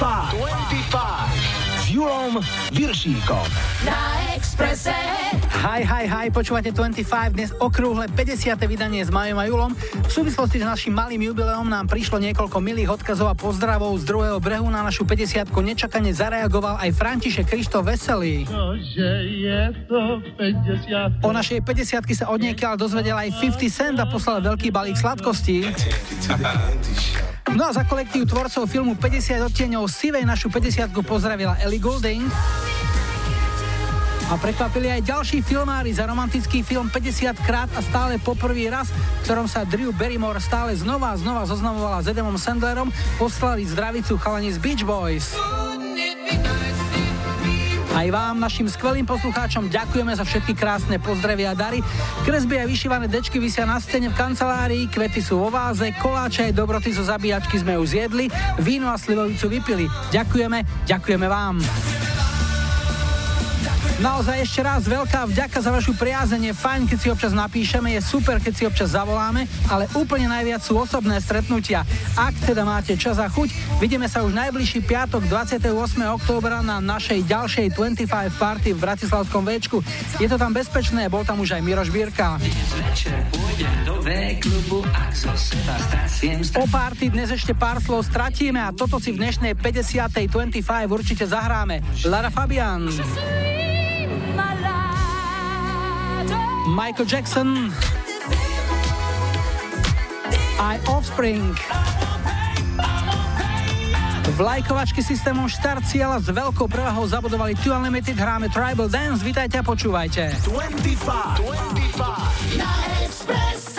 25 s Julom Viršíkom. Na Exprese. Hi, hi, hi, počúvate 25, dnes okrúhle 50. vydanie s Majom a Julom. V súvislosti s našim malým jubileom nám prišlo niekoľko milých odkazov a pozdravov z druhého brehu na našu 50 nečakane zareagoval aj František Krištof Veselý. O našej 50 sa odniekiaľ dozvedel aj 50 Cent a poslal veľký balík sladkostí. No a za kolektív tvorcov filmu 50 odtieňov Sivej našu 50 pozdravila Ellie Goulding. A prekvapili aj ďalší filmári za romantický film 50 krát a stále poprvý raz, v ktorom sa Drew Barrymore stále znova a znova zoznamovala s Edemom Sandlerom, poslali zdravicu chalani z Beach Boys. Aj vám, našim skvelým poslucháčom, ďakujeme za všetky krásne pozdravy a dary. Kresby a vyšívané dečky vysia na scéne v kancelárii, kvety sú vo váze, koláče aj dobroty zo zabíjačky sme už zjedli, víno a slivovicu vypili. Ďakujeme, ďakujeme vám. Naozaj ešte raz veľká vďaka za vašu priazenie. Fajn, keď si občas napíšeme, je super, keď si občas zavoláme, ale úplne najviac sú osobné stretnutia. Ak teda máte čas a chuť, vidíme sa už najbližší piatok 28. októbra na našej ďalšej 25 party v Bratislavskom Včku. Je to tam bezpečné, bol tam už aj Miroš Bírka. O party dnes ešte pár slov stratíme a toto si v dnešnej 50. 25 určite zahráme. Lara Fabian. Michael Jackson, aj Offspring. V lajkovačky systémom štart cieľa s veľkou prevahou zabudovali Two Unlimited, hráme Tribal Dance, vítajte a počúvajte. 25, 25 na Expresse.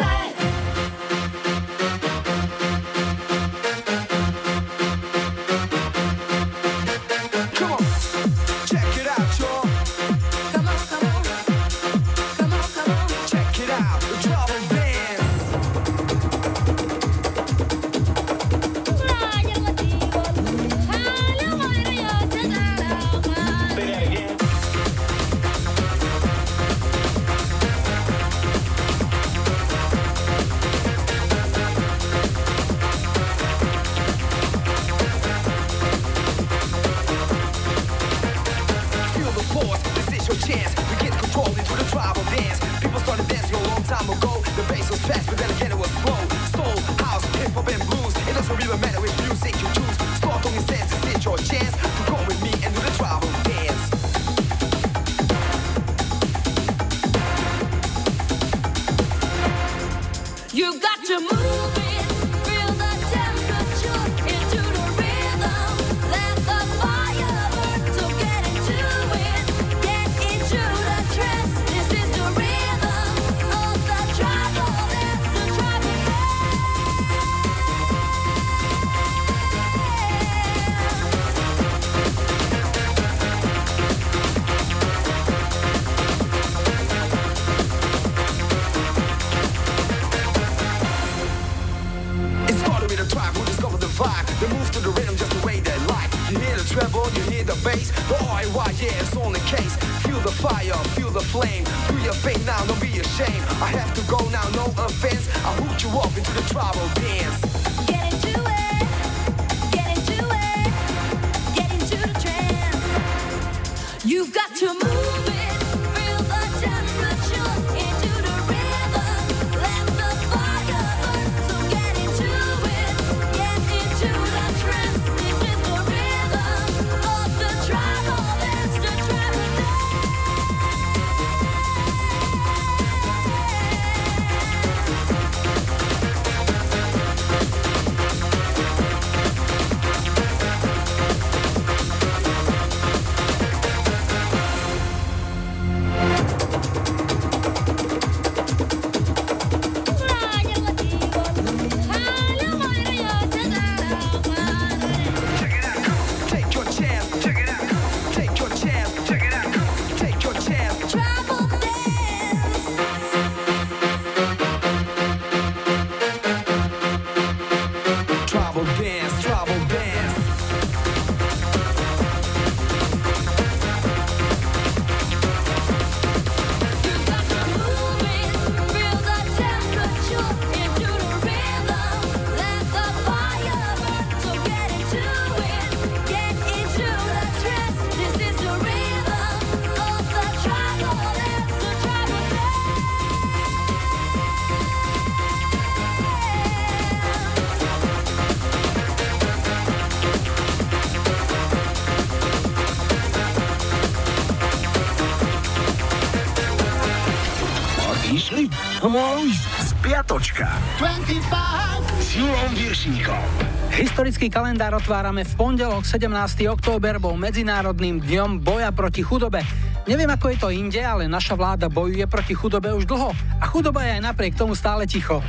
Historický kalendár otvárame v pondelok 17. október bol Medzinárodným dňom boja proti chudobe. Neviem ako je to inde, ale naša vláda bojuje proti chudobe už dlho a chudoba je aj napriek tomu stále ticho.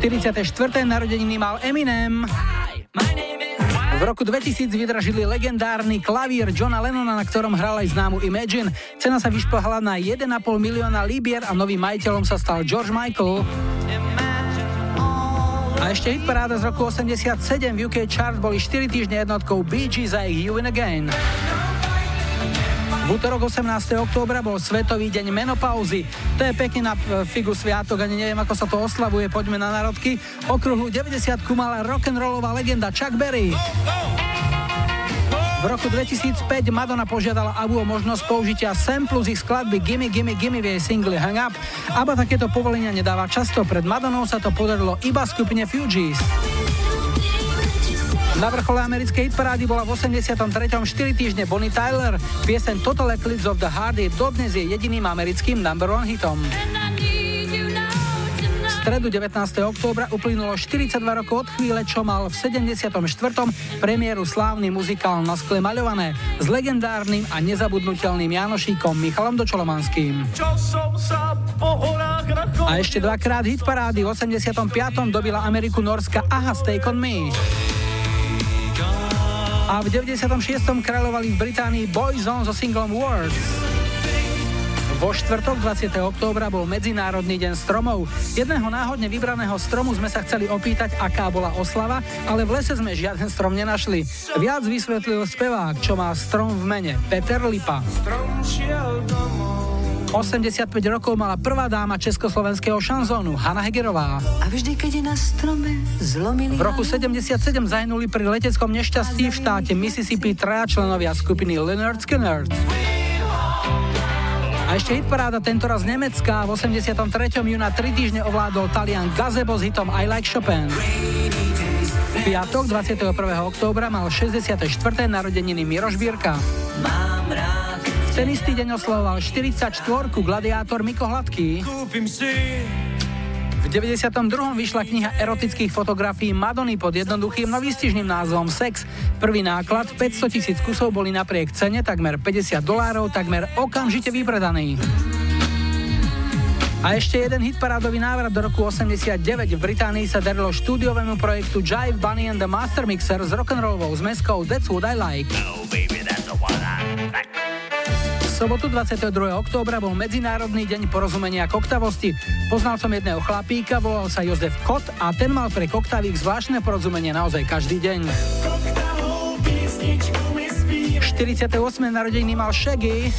44. narodeniny mal Eminem. V roku 2000 vydražili legendárny klavír Johna Lennona, na ktorom hral aj známu Imagine. Cena sa vyšplhala na 1,5 milióna libier a novým majiteľom sa stal George Michael. A ešte hitparáda z roku 87 v UK chart boli 4 týždne jednotkou Bee Gees a You In Again. V útorok 18. októbra bol Svetový deň menopauzy. To je pekne na e, figu sviatok, ani neviem, ako sa to oslavuje. Poďme na národky. Okruhlu 90 mala rock'n'rollová legenda Chuck Berry. V roku 2005 Madonna požiadala Abu o možnosť použitia samplu z ich skladby Gimme Gimme Gimme v jej singli Hang Up. Aba takéto povolenia nedáva často. Pred Madonou sa to podarilo iba skupine Fugees. Na vrchole americkej hitparády bola v 83. 4 týždne Bonnie Tyler. Piesen Total Eclipse of the Heart je dodnes je jediným americkým number one hitom. Stredu 19. októbra uplynulo 42 rokov od chvíle, čo mal v 74. premiéru slávny muzikál Na skle maľované s legendárnym a nezabudnutelným Janošíkom Michalom Dočolomanským. A ešte dvakrát hitparády v 85. dobila Ameriku Norska Aha Stake on Me a v 96. kráľovali v Británii Boyzone so singlom Words. Vo štvrtok 20. októbra bol Medzinárodný deň stromov. Jedného náhodne vybraného stromu sme sa chceli opýtať, aká bola oslava, ale v lese sme žiaden strom nenašli. Viac vysvetlil spevák, čo má strom v mene, Peter Lipa. Strom 85 rokov mala prvá dáma československého šanzónu, Hanna Hegerová. A vždy, keď je na strome zlomili... V roku 77 zahynuli pri leteckom nešťastí v štáte Mississippi traja členovia skupiny Leonard Skinner. A ešte hitparáda tentoraz Nemecká. V 83. júna 3 týždne ovládol Talian Gazebo s hitom I Like Chopin. V piatok 21. októbra mal 64. narodeniny Miroš Bírka. Rád ten istý deň oslovoval 44 gladiátor Miko Hladký. V 92. vyšla kniha erotických fotografií Madony pod jednoduchým, no výstižným názvom Sex. Prvý náklad 500 tisíc kusov boli napriek cene takmer 50 dolárov, takmer okamžite vypredaný. A ešte jeden hitparádový návrat do roku 89. V Británii sa darilo štúdiovému projektu Jive Bunny and the Master Mixer s rock'n'rollovou zmeskou That's What I Like. Oh, baby, that's sobotu 22. októbra bol Medzinárodný deň porozumenia koktavosti. Poznal som jedného chlapíka, volal sa Jozef Kot a ten mal pre koktavík zvláštne porozumenie naozaj každý deň. 48. narodeniny mal Shaggy.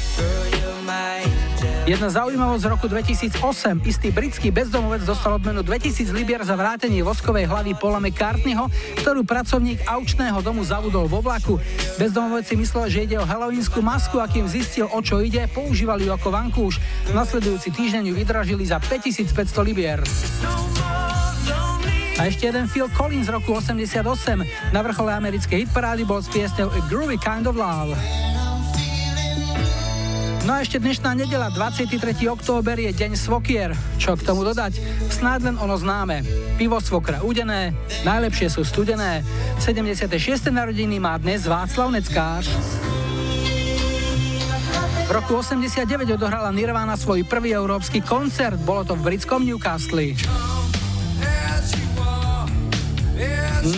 Jedna zaujímavosť z roku 2008. Istý britský bezdomovec dostal odmenu 2000 libier za vrátenie voskovej hlavy Paula McCartneyho, ktorú pracovník aučného domu zavudol vo vlaku. Bezdomovec si myslel, že ide o halloweensku masku a kým zistil, o čo ide, používali ju ako vankúš. Nasledujúci týždeň ju vydražili za 5500 libier. A ešte jeden Phil Collins z roku 88. Na vrchole americkej hitparády bol s piesňou A Groovy Kind of Love. No a ešte dnešná nedela, 23. október je deň svokier. Čo k tomu dodať? Snáď len ono známe. Pivo svokra udené, najlepšie sú studené. 76. narodiny má dnes Václav Neckář. V roku 89 odohrala Nirvana svoj prvý európsky koncert, bolo to v britskom Newcastle.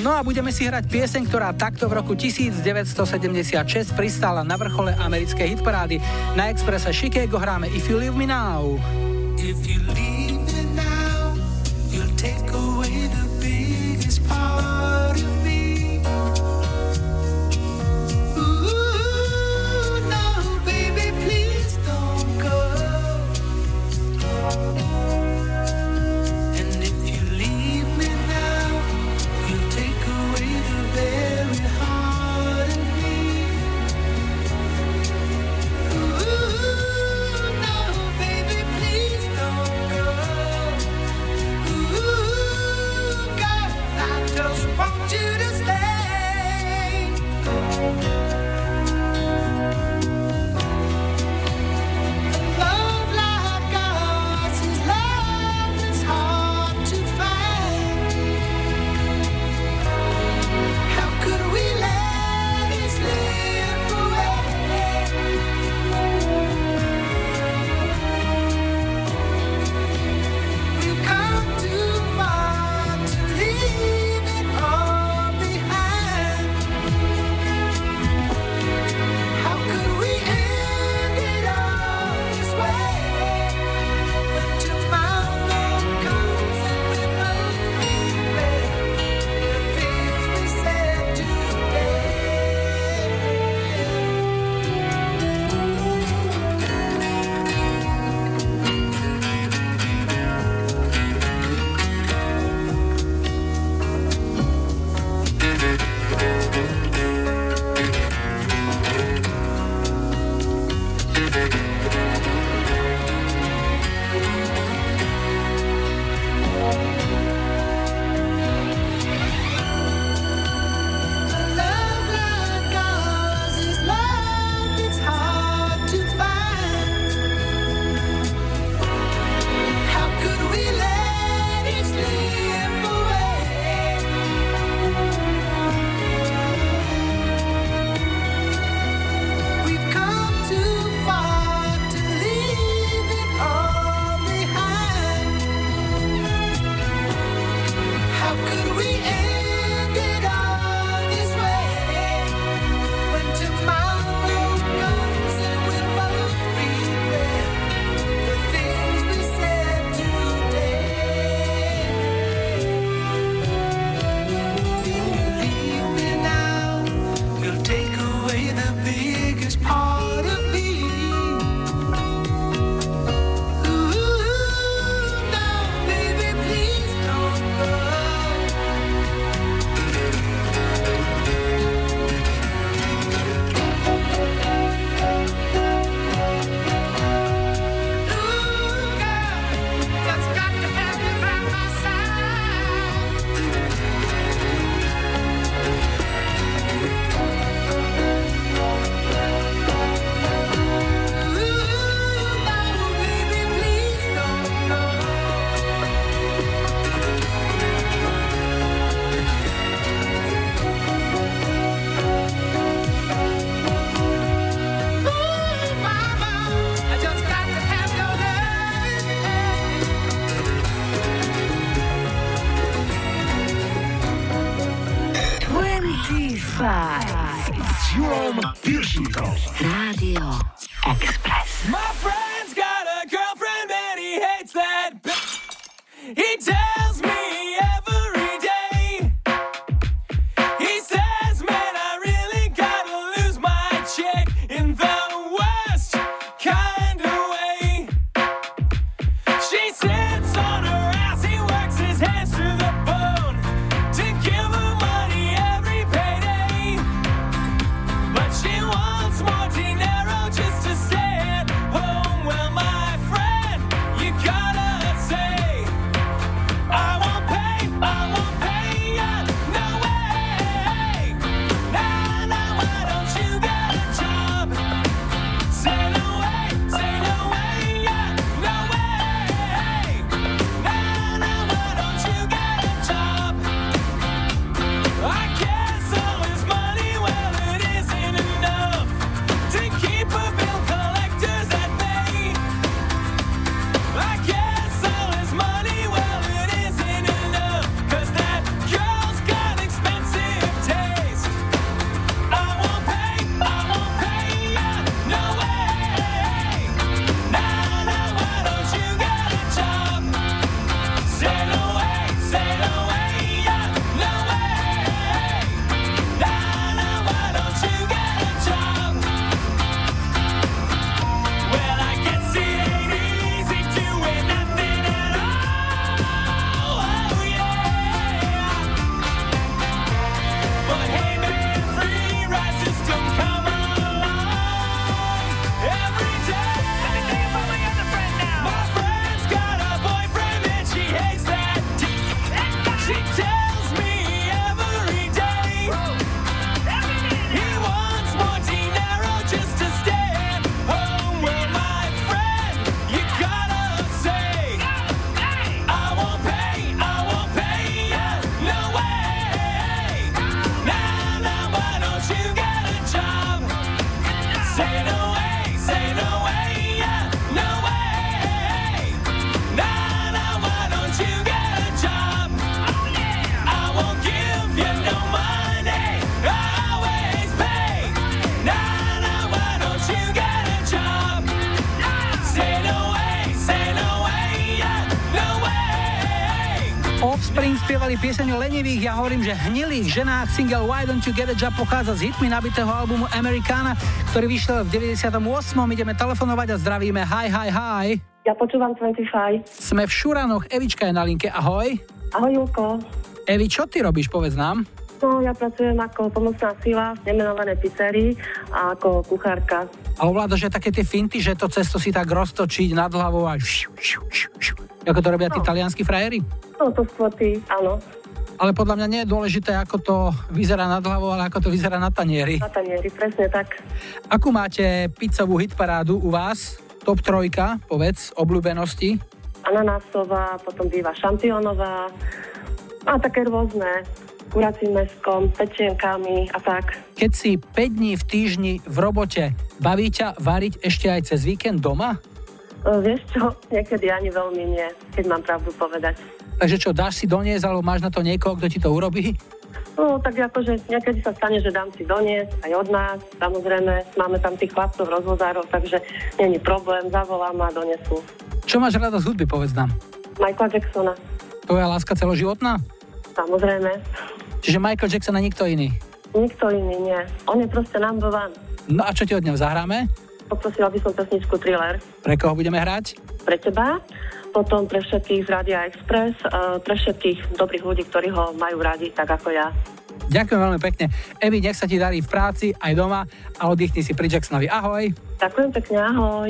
No a budeme si hrať pieseň, ktorá takto v roku 1976 pristála na vrchole americkej hitparády. Na Expresse Chicago hráme If You Leave Me Now. If you leave Piršíkom. Rádio Express. My friend's got a girlfriend and he hates that He tells ja hovorím, že hnilých ženách single Why Don't You Get a Job pochádza z hitmi nabitého albumu Americana, ktorý vyšiel v 98. Ideme telefonovať a zdravíme. Hi, hi, hi. Ja počúvam 25. Sme v Šuranoch, Evička je na linke, ahoj. Ahoj, Julko. Evi, čo ty robíš, povedz nám? No, ja pracujem ako pomocná sila v nemenovanej pizzerii a ako kuchárka. A ovládaš aj také tie finty, že to cesto si tak roztočiť nad hlavou a šu, šu, šu, šu. Ako to robia no. tí talianskí frajeri? No, to skôr áno ale podľa mňa nie je dôležité, ako to vyzerá nad hlavou, ale ako to vyzerá na tanieri. Na tanieri, presne tak. Akú máte pizzovú hitparádu u vás? Top trojka, povedz, obľúbenosti? Ananásová, potom býva šampiónová a také rôzne kuracím meskom, pečienkami a tak. Keď si 5 dní v týždni v robote, baví ťa variť ešte aj cez víkend doma? O, vieš čo, niekedy ani veľmi nie, keď mám pravdu povedať. Takže čo, dáš si doniesť, alebo máš na to niekoho, kto ti to urobí? No, tak akože niekedy sa stane, že dám si doniesť aj od nás, samozrejme, máme tam tých chlapcov, rozvozárov, takže není problém, zavolám a donesú. Čo máš rada z hudby, povedz nám? Michaela Jacksona. Tvoja láska celoživotná? Samozrejme. Čiže Michael Jackson a nikto iný? Nikto iný, nie. On je proste number one. No a čo ti od neho zahráme? Poprosila by som pesničku Thriller. Pre koho budeme hrať? Pre teba potom pre všetkých z Radia Express, e, pre všetkých dobrých ľudí, ktorí ho majú radi, tak ako ja. Ďakujem veľmi pekne. Evi, nech sa ti darí v práci aj doma a oddychni si pri Jacksonovi. Ahoj. Ďakujem pekne, ahoj.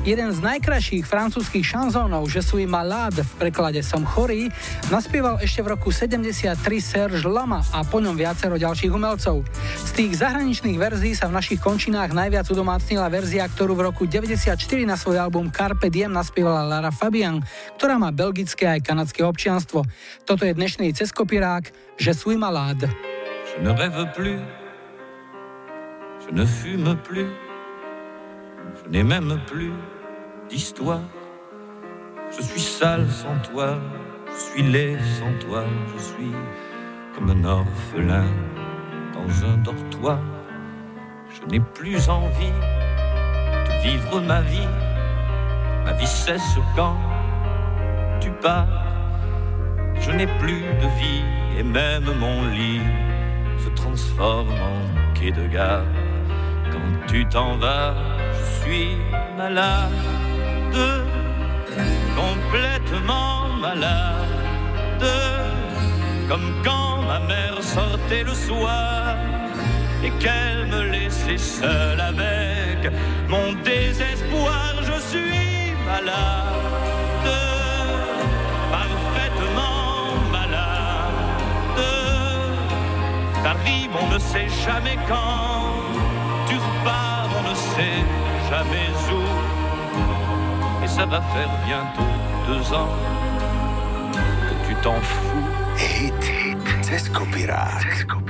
Jeden z najkrajších francúzskych šanzónov Je suis malade v preklade Som chorý naspieval ešte v roku 73 Serge Lama a po ňom viacero ďalších umelcov. Z tých zahraničných verzií sa v našich končinách najviac udomácnila verzia, ktorú v roku 94 na svoj album Carpe Diem naspievala Lara Fabian, ktorá má belgické aj kanadské občianstvo. Toto je dnešný ceskopirák Je suis malade. Je ne rêve plus, je ne fume plus, je n'ai même plus d'histoire. Je suis sale sans toi, je suis laid sans toi, je suis comme un orphelin dans un dortoir. Je n'ai plus envie de vivre ma vie. Ma vie cesse quand tu pars. Je n'ai plus de vie et même mon lit se transforme en quai de gare. Quand tu t'en vas, je suis malade complètement malade, comme quand ma mère sortait le soir et qu'elle me laissait seule avec mon désespoir. Je suis malade, parfaitement malade. Ta vie, on ne sait jamais quand. Tu repars, on ne sait jamais où ça va faire bientôt deux ans que tu t'en fous. Hit, hit, Cescopirak. Comme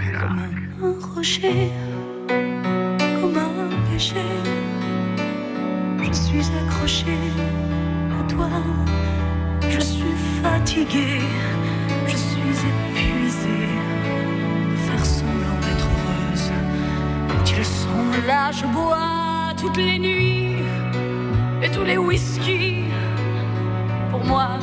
un rocher, comme un péché, je suis accroché à toi. Je suis fatigué, je suis épuisé de faire semblant d'être heureuse. Quand ils sont là, je bois toutes les nuits et tous les whisky pour moi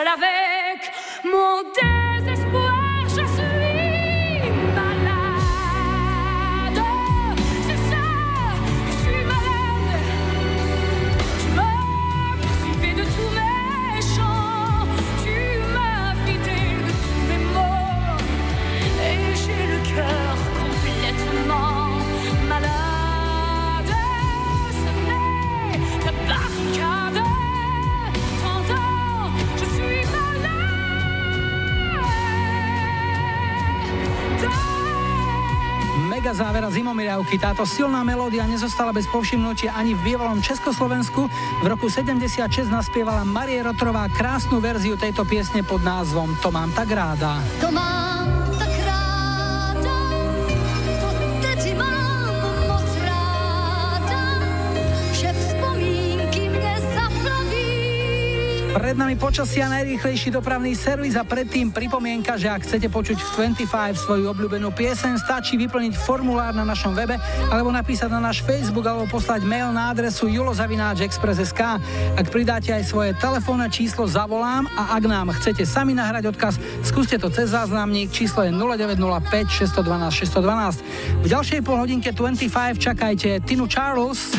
seul avec moi. Zimomiriavky. Táto silná melódia nezostala bez povšimnutia ani v bývalom Československu. V roku 76 naspievala Marie Rotrová krásnu verziu tejto piesne pod názvom To mám tak ráda. To mám Pred nami počasia najrýchlejší dopravný servis a predtým pripomienka, že ak chcete počuť v 25 svoju obľúbenú pieseň, stačí vyplniť formulár na našom webe alebo napísať na náš Facebook alebo poslať mail na adresu julozavináčexpress.sk. Ak pridáte aj svoje telefónne číslo, zavolám a ak nám chcete sami nahrať odkaz, skúste to cez záznamník, číslo je 0905 612 612. V ďalšej polhodinke 25 čakajte Tinu Charles.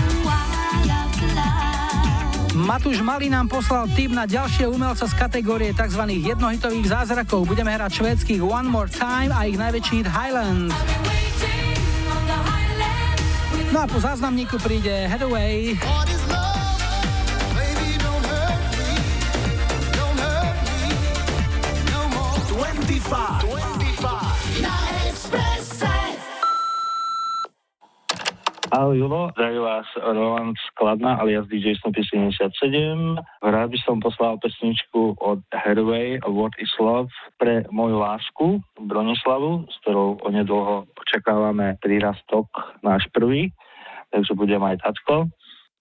Matúš Malý nám poslal tip na ďalšie umelca z kategórie tzv. jednohitových zázrakov. Budeme hrať švédskych One More Time a ich najväčší hit Highland. No a po záznamníku príde Headway. Ahoj Julo, zdraví vás Roland Skladna alias DJ Snoopy 77. Rád by som poslal pesničku od Hairway What is Love pre moju lásku Bronislavu, s ktorou onedlho očakávame prírastok náš prvý, takže budem aj tacko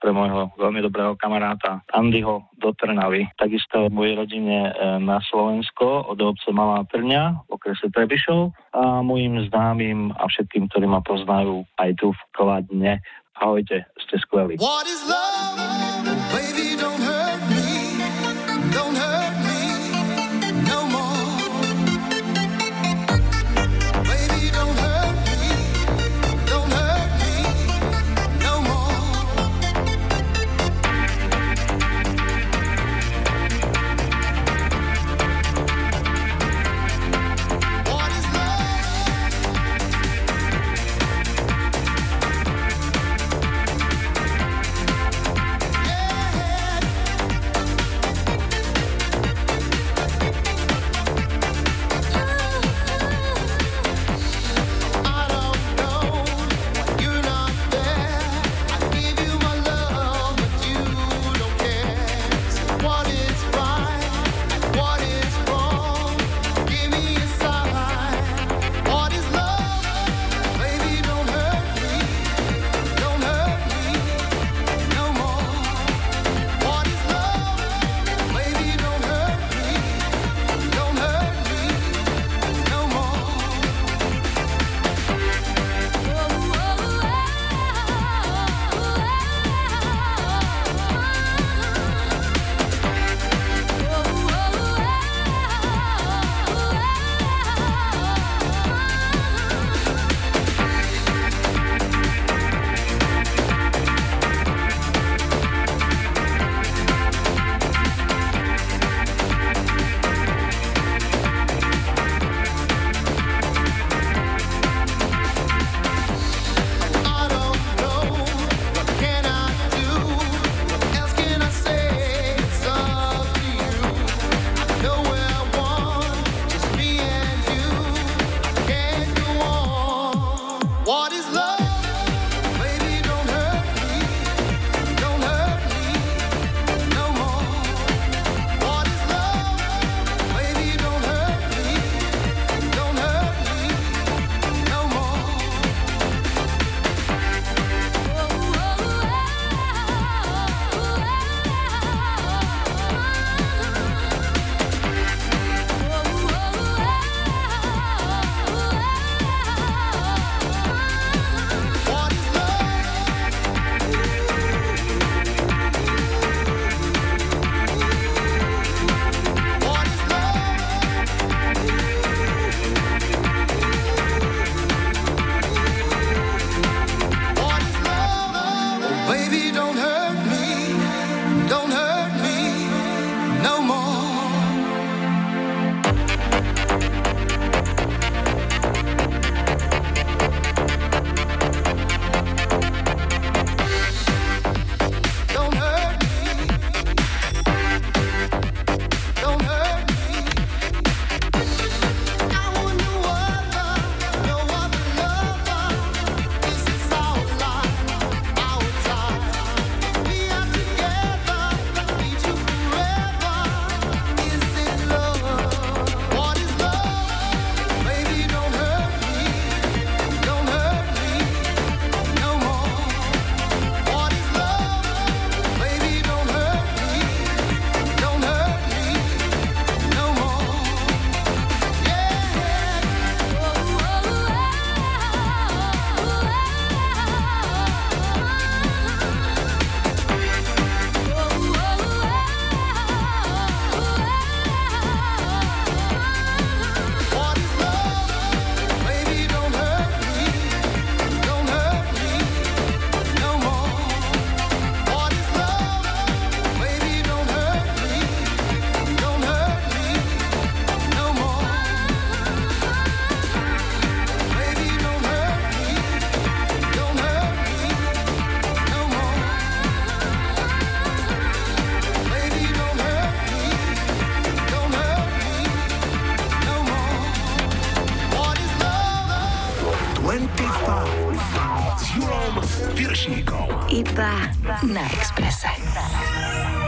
pre môjho veľmi dobrého kamaráta Andyho do Trnavy. Takisto mojej rodine e, na Slovensko od obce Malá Trňa v okrese Trebišov a mojim známym a všetkým, ktorí ma poznajú aj tu v Kladne. Ahojte, ste skvelí. What is love? Baby, está na Expressa.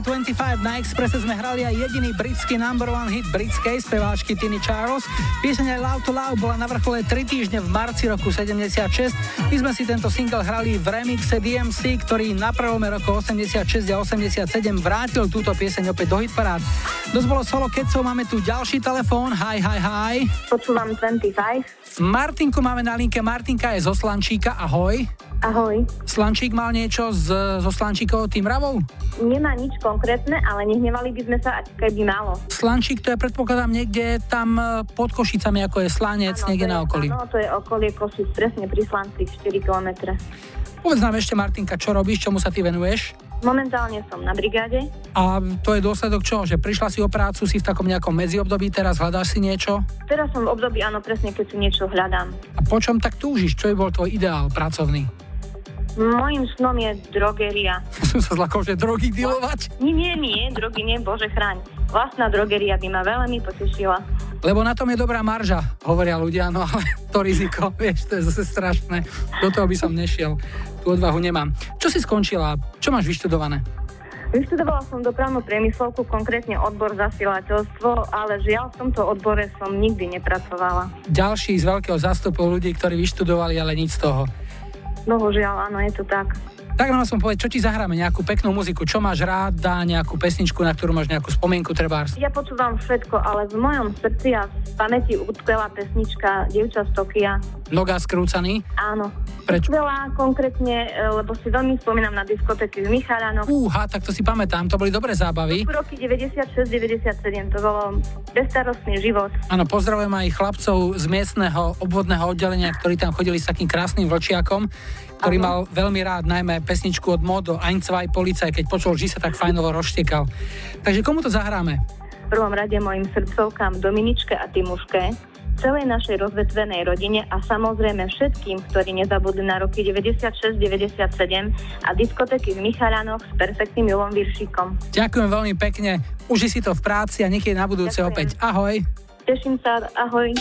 50.25 na Expresse sme hrali aj jediný britský number one hit britskej speváčky Tiny Charles. Pieseň Love to Love bola na vrchole 3 týždne v marci roku 76. My sme si tento single hrali v remixe DMC, ktorý na prvome roku 86 a 87 vrátil túto pieseň opäť do hitparád. Dosť bolo solo kecov, máme tu ďalší telefón. Hi, hi, hi. Počúvam 25. Martinku máme na linke. Martinka je zo Slančíka. Ahoj. Ahoj. Slančík mal niečo z, zo Slančíkov tým mravou? Nemá nič konkrétne, ale nehnevali by sme sa, keby malo. Slančík to je predpokladám niekde tam e, pod Košicami, ako je Slanec, ano, niekde je, na okolí. Áno, to je okolie Košic, presne pri Slanci, 4 km. Povedz nám ešte, Martinka, čo robíš, čomu sa ty venuješ? Momentálne som na brigáde. A to je dôsledok čo? Že prišla si o prácu, si v takom nejakom medziobdobí, teraz hľadáš si niečo? Teraz som v období, áno, presne, keď si niečo hľadám. A po čom tak túžiš? Čo je bol tvoj ideál pracovný? Mojím snom je drogeria. Som sa zlakol, že drogy dealovať? Nie, nie, nie, drogy nie, bože chráň. Vlastná drogeria by ma veľmi potešila. Lebo na tom je dobrá marža, hovoria ľudia, no ale to riziko, vieš, to je zase strašné. Do toho by som nešiel, tú odvahu nemám. Čo si skončila? Čo máš vyštudované? Vyštudovala som dopravnú priemyslovku, konkrétne odbor zasilateľstvo, ale žiaľ v tomto odbore som nikdy nepracovala. Ďalší z veľkého zástupu ľudí, ktorí vyštudovali, ale nič z toho. Bohužiaľ, áno, je to tak. Tak nám som povedať, čo ti zahráme, nejakú peknú muziku, čo máš rád, dá nejakú pesničku, na ktorú máš nejakú spomienku trebárs. Ja počúvam všetko, ale v mojom srdci a v pamäti utkvela pesnička Dievča z Tokia. Noga skrúcaný? Áno. Prečo? Utkvela konkrétne, e, lebo si veľmi spomínam na diskotéky v Michalanoch. Úha, tak to si pamätám, to boli dobré zábavy. V roky 96-97, to bolo bezstarostný život. Áno, pozdravujem aj chlapcov z miestneho obvodného oddelenia, ktorí tam chodili s takým krásnym vlčiakom ktorý mal veľmi rád najmä pesničku od Modo Ein, zwei, Policaj, keď počul, že sa tak fajnovo rozštekal. Takže komu to zahráme? V prvom rade mojim srdcovkám Dominičke a Timuške, celej našej rozvetvenej rodine a samozrejme všetkým, ktorí nezabudli na roky 96-97 a diskotéky v Michalanoch s perfektným Julom Viršíkom. Ďakujem veľmi pekne, uži si to v práci a niekedy na budúce Ďakujem. opäť. Ahoj. Teším sa, ahoj.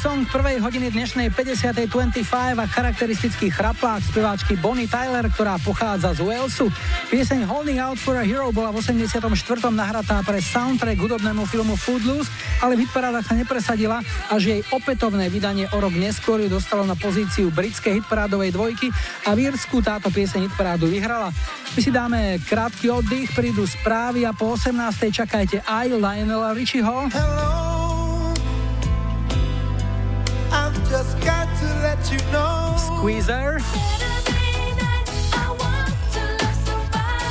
Song prvej hodiny dnešnej 50.25 a charakteristický chraplák speváčky Bonnie Tyler, ktorá pochádza z Walesu. Pieseň Holding Out for a Hero bola v 84. nahratá pre soundtrack hudobnému filmu Footloose, ale v hitparádach sa nepresadila, až jej opätovné vydanie o rok neskôr ju dostalo na pozíciu britskej hitparádovej dvojky a v Írsku táto pieseň hitparádu vyhrala. My si dáme krátky oddych, prídu správy a po 18. čakajte aj Lionela Richieho. Hello. Squeezer.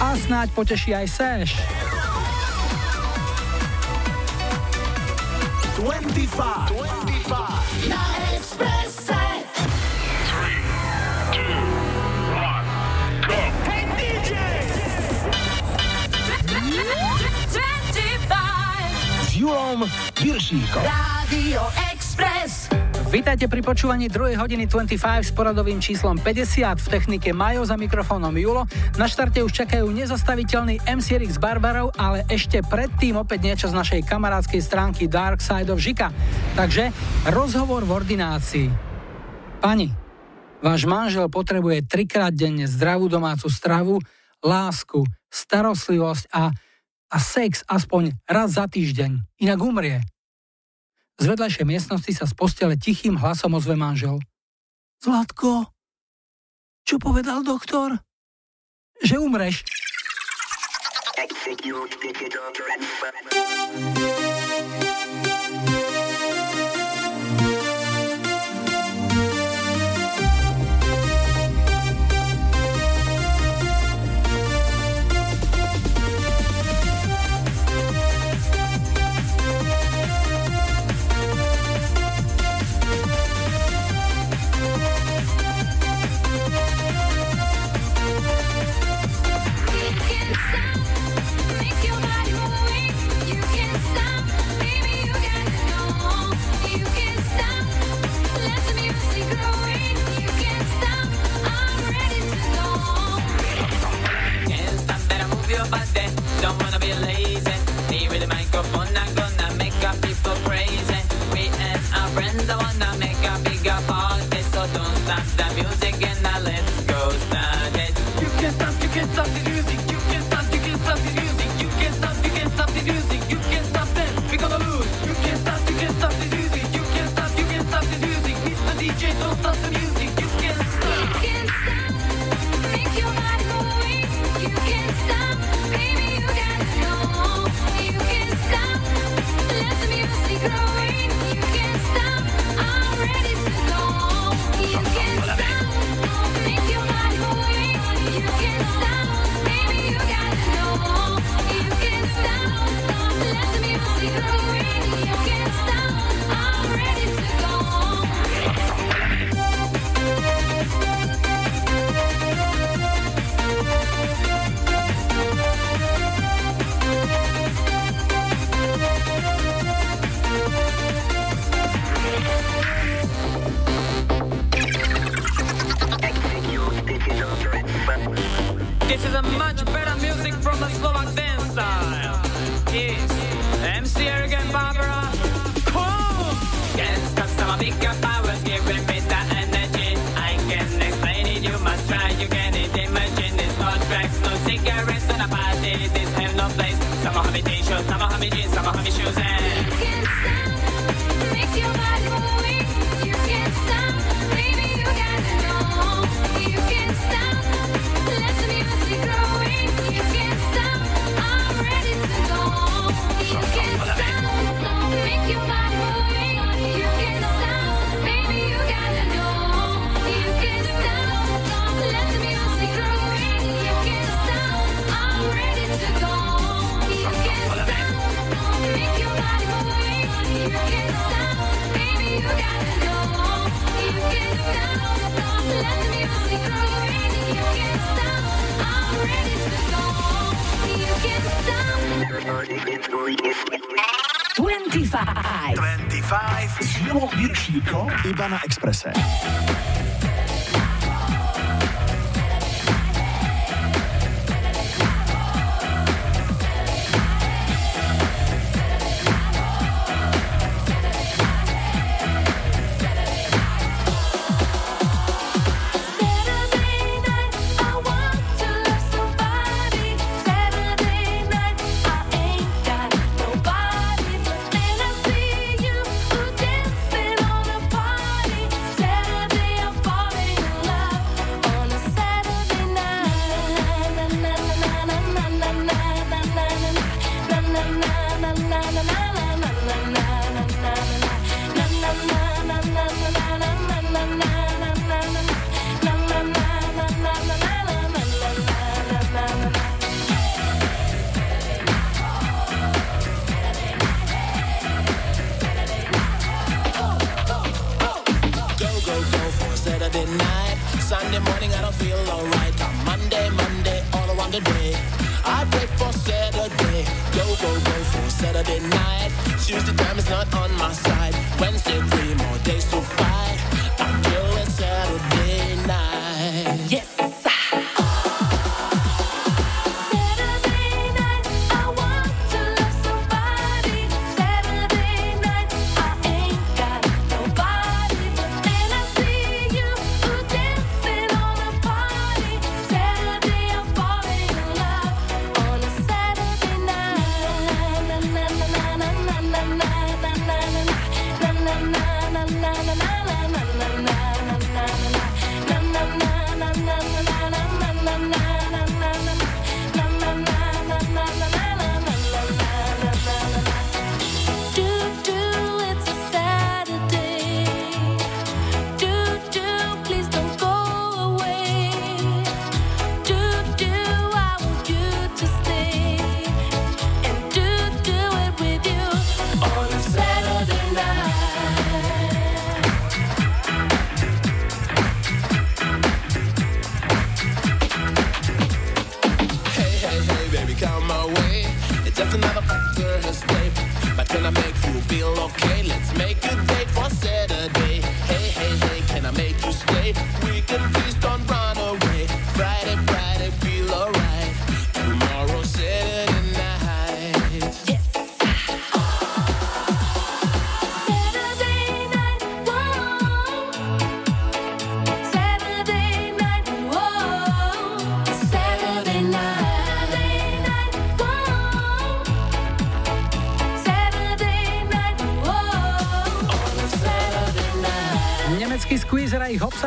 A snáď poteší aj Sash. 25, 25 na Expresse. 3, 2, 1, go. Hey DJ! 25 s Julom Viršíkom. Radio Express. Vítajte pri počúvaní 2. hodiny 25 s poradovým číslom 50 v technike Majo za mikrofónom Julo. Na štarte už čakajú nezastaviteľný MC Rix Barbarov, ale ešte predtým opäť niečo z našej kamarádskej stránky Dark Side of Žika. Takže rozhovor v ordinácii. Pani, váš manžel potrebuje trikrát denne zdravú domácu stravu, lásku, starostlivosť a, a sex aspoň raz za týždeň. Inak umrie. Z vedľajšej miestnosti sa z postele tichým hlasom ozve manžel. Zlatko, čo povedal doktor? Že umreš. Execute, Don't wanna be lazy. Need really microphone. I Sunday morning I don't feel alright. On Monday, Monday, all around the day. I pray for Saturday, go go go for Saturday night. Tuesday time is not on my side. Wednesday three more days to fight. I'm Saturday night.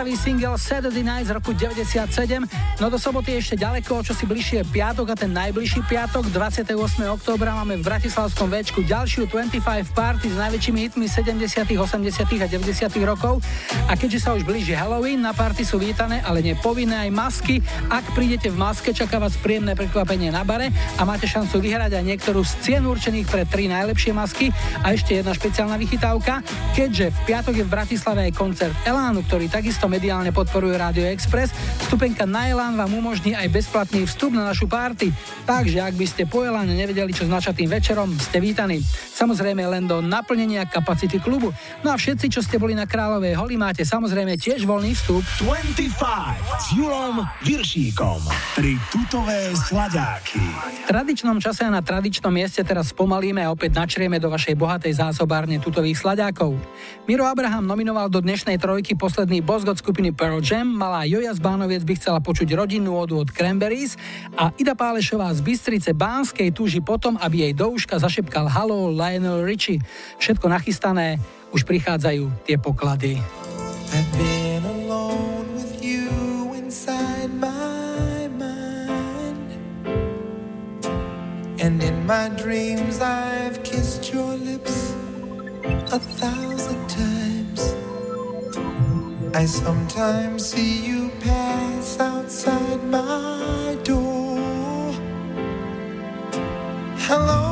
Hopsavý single Saturday Night z roku 97. No do soboty ešte ďaleko, čo si bližšie piatok a ten najbližší piatok, 28. októbra máme v Bratislavskom Včku ďalšiu 25 party s najväčšími hitmi 70., 80. a 90. rokov. A keďže sa už blíži Halloween, na party sú vítané, ale nepovinné aj masky. Ak prídete v maske, čaká vás príjemné prekvapenie na bare a máte šancu vyhrať aj niektorú z cien určených pre tri najlepšie masky. A ešte jedna špeciálna vychytávka, keďže v piatok je v Bratislave aj koncert Elánu, ktorý takisto mediálne podporuje Radio Express. Stupenka na Elán vám umožní aj bezplatný vstup na našu párty. Takže ak by ste po Eláne nevedeli, čo znača tým večerom, ste vítaní. Samozrejme len do naplnenia kapacity klubu. No a všetci, čo ste boli na Kráľovej holi, máte samozrejme tiež voľný vstup. 25 s Julom Viršíkom. Tri tutové sladáky. V tradičnom čase a na tradičnom mieste teraz spomalíme a opäť načrieme do vašej bohatej zásobárne tutových sladákov. Miro Abraham nominoval do dnešnej trojky posledný boss od skupiny Pearl Jam, malá Joja z Bánoviec by chcela počuť rodinnú odu od Cranberries a Ida Pálešová z Bystrice Bánskej túži potom, aby jej do uška zašepkal Halo Lionel Richie. Všetko nachystané, už prichádzajú tie poklady. And in my dreams, I've kissed your lips a thousand times. I sometimes see you pass outside my door. Hello,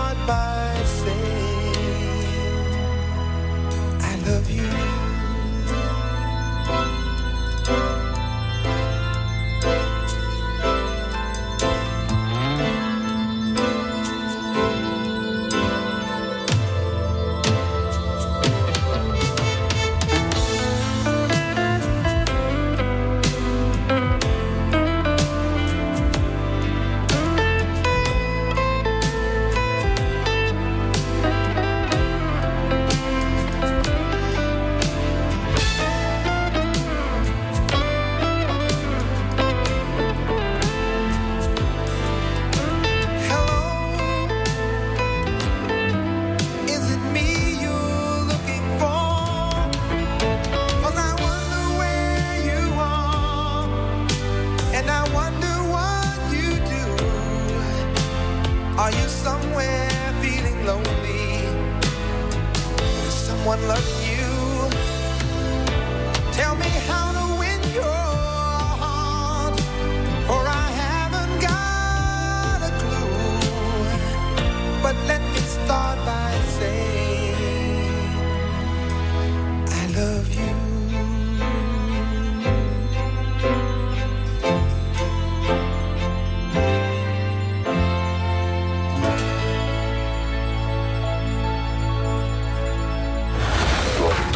I love you.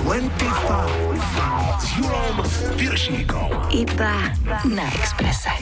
25 s Julom Piršíkom. Iba na Exprese.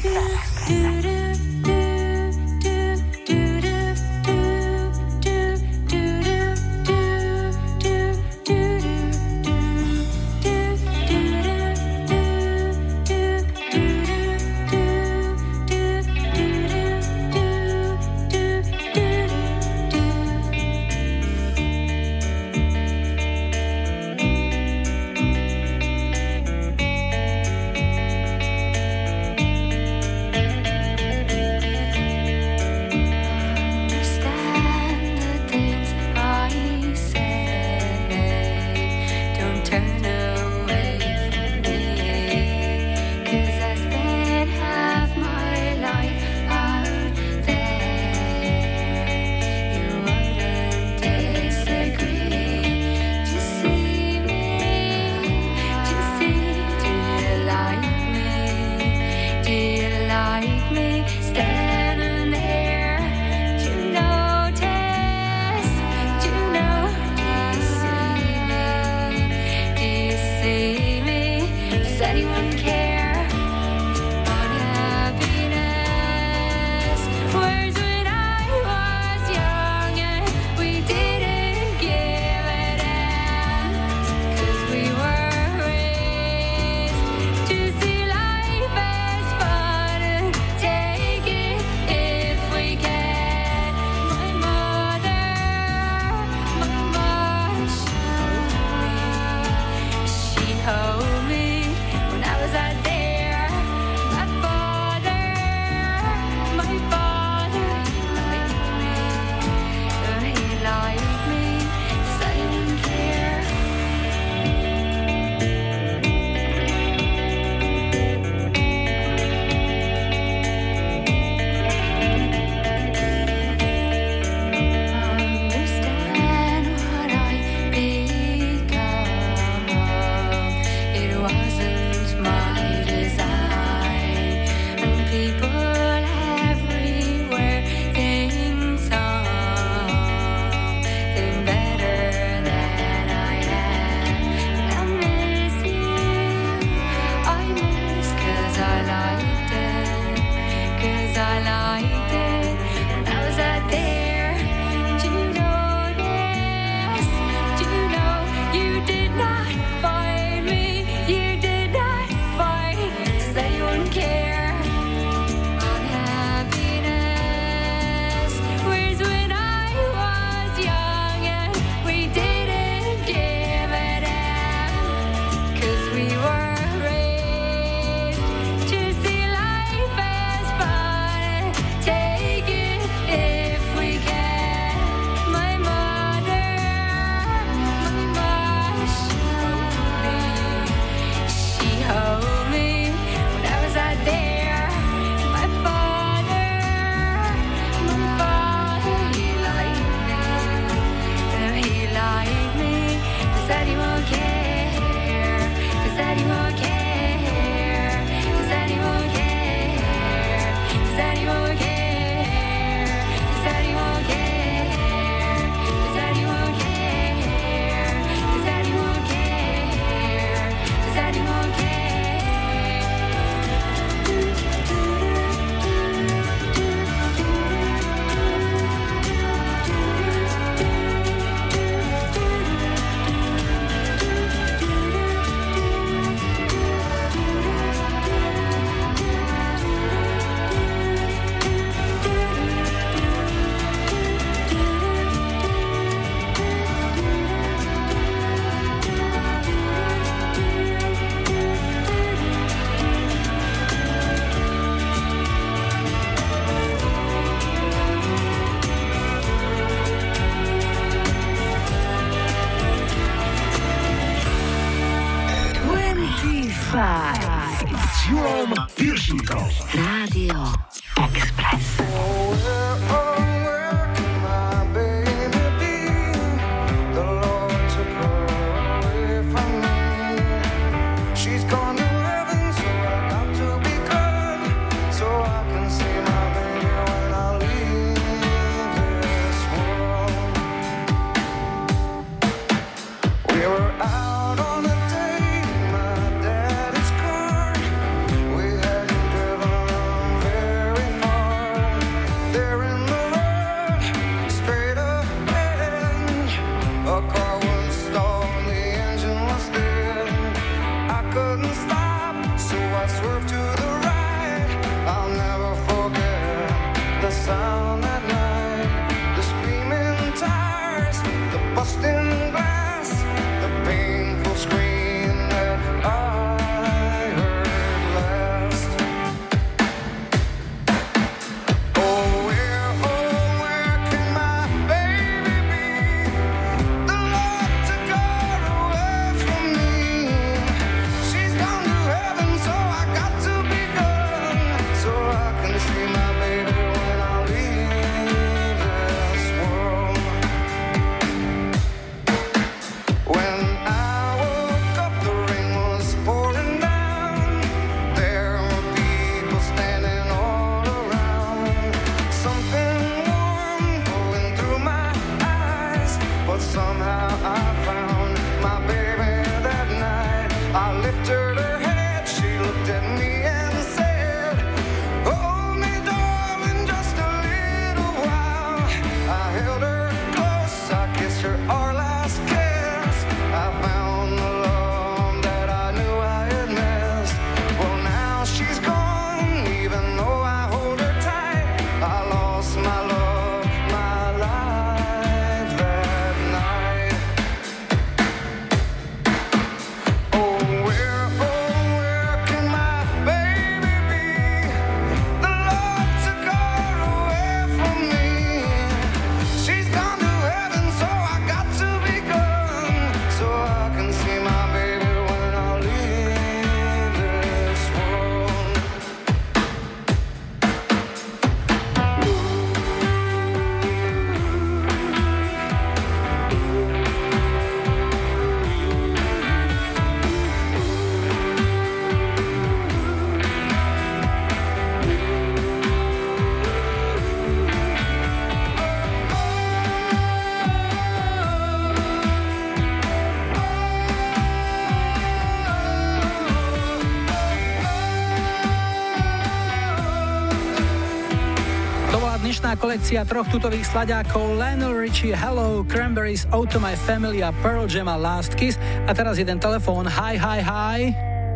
Troch tutových slaďákov Lionel Richie, Hello, Cranberries, Auto My Family a Pearl Jam a Last Kiss. A teraz jeden telefón. Hi, hi, hi.